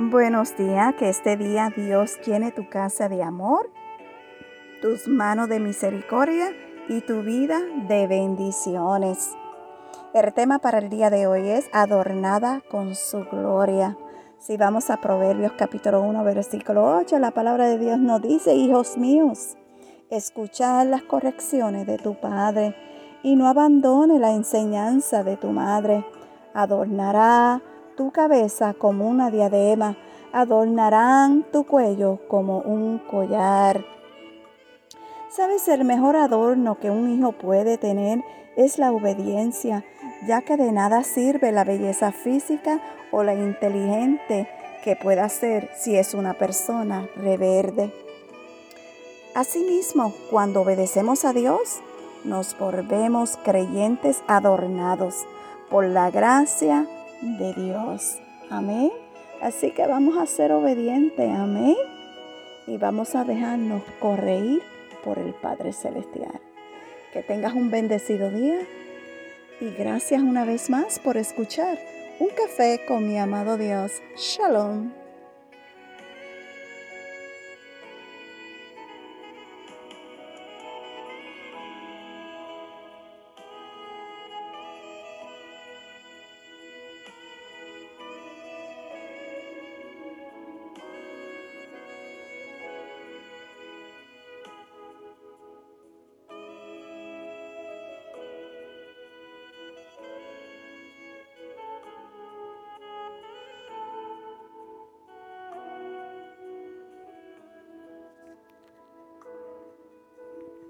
Buenos días, que este día Dios llene tu casa de amor, tus manos de misericordia y tu vida de bendiciones. El tema para el día de hoy es adornada con su gloria. Si vamos a Proverbios capítulo 1, versículo 8, la palabra de Dios nos dice, hijos míos, escuchad las correcciones de tu Padre y no abandone la enseñanza de tu madre. Adornará tu cabeza como una diadema, adornarán tu cuello como un collar. ¿Sabes? El mejor adorno que un hijo puede tener es la obediencia, ya que de nada sirve la belleza física o la inteligente que pueda ser si es una persona reverde. Asimismo, cuando obedecemos a Dios, nos volvemos creyentes adornados por la gracia de Dios. Amén. Así que vamos a ser obedientes. Amén. Y vamos a dejarnos corregir por el Padre Celestial. Que tengas un bendecido día. Y gracias una vez más por escuchar un café con mi amado Dios. Shalom.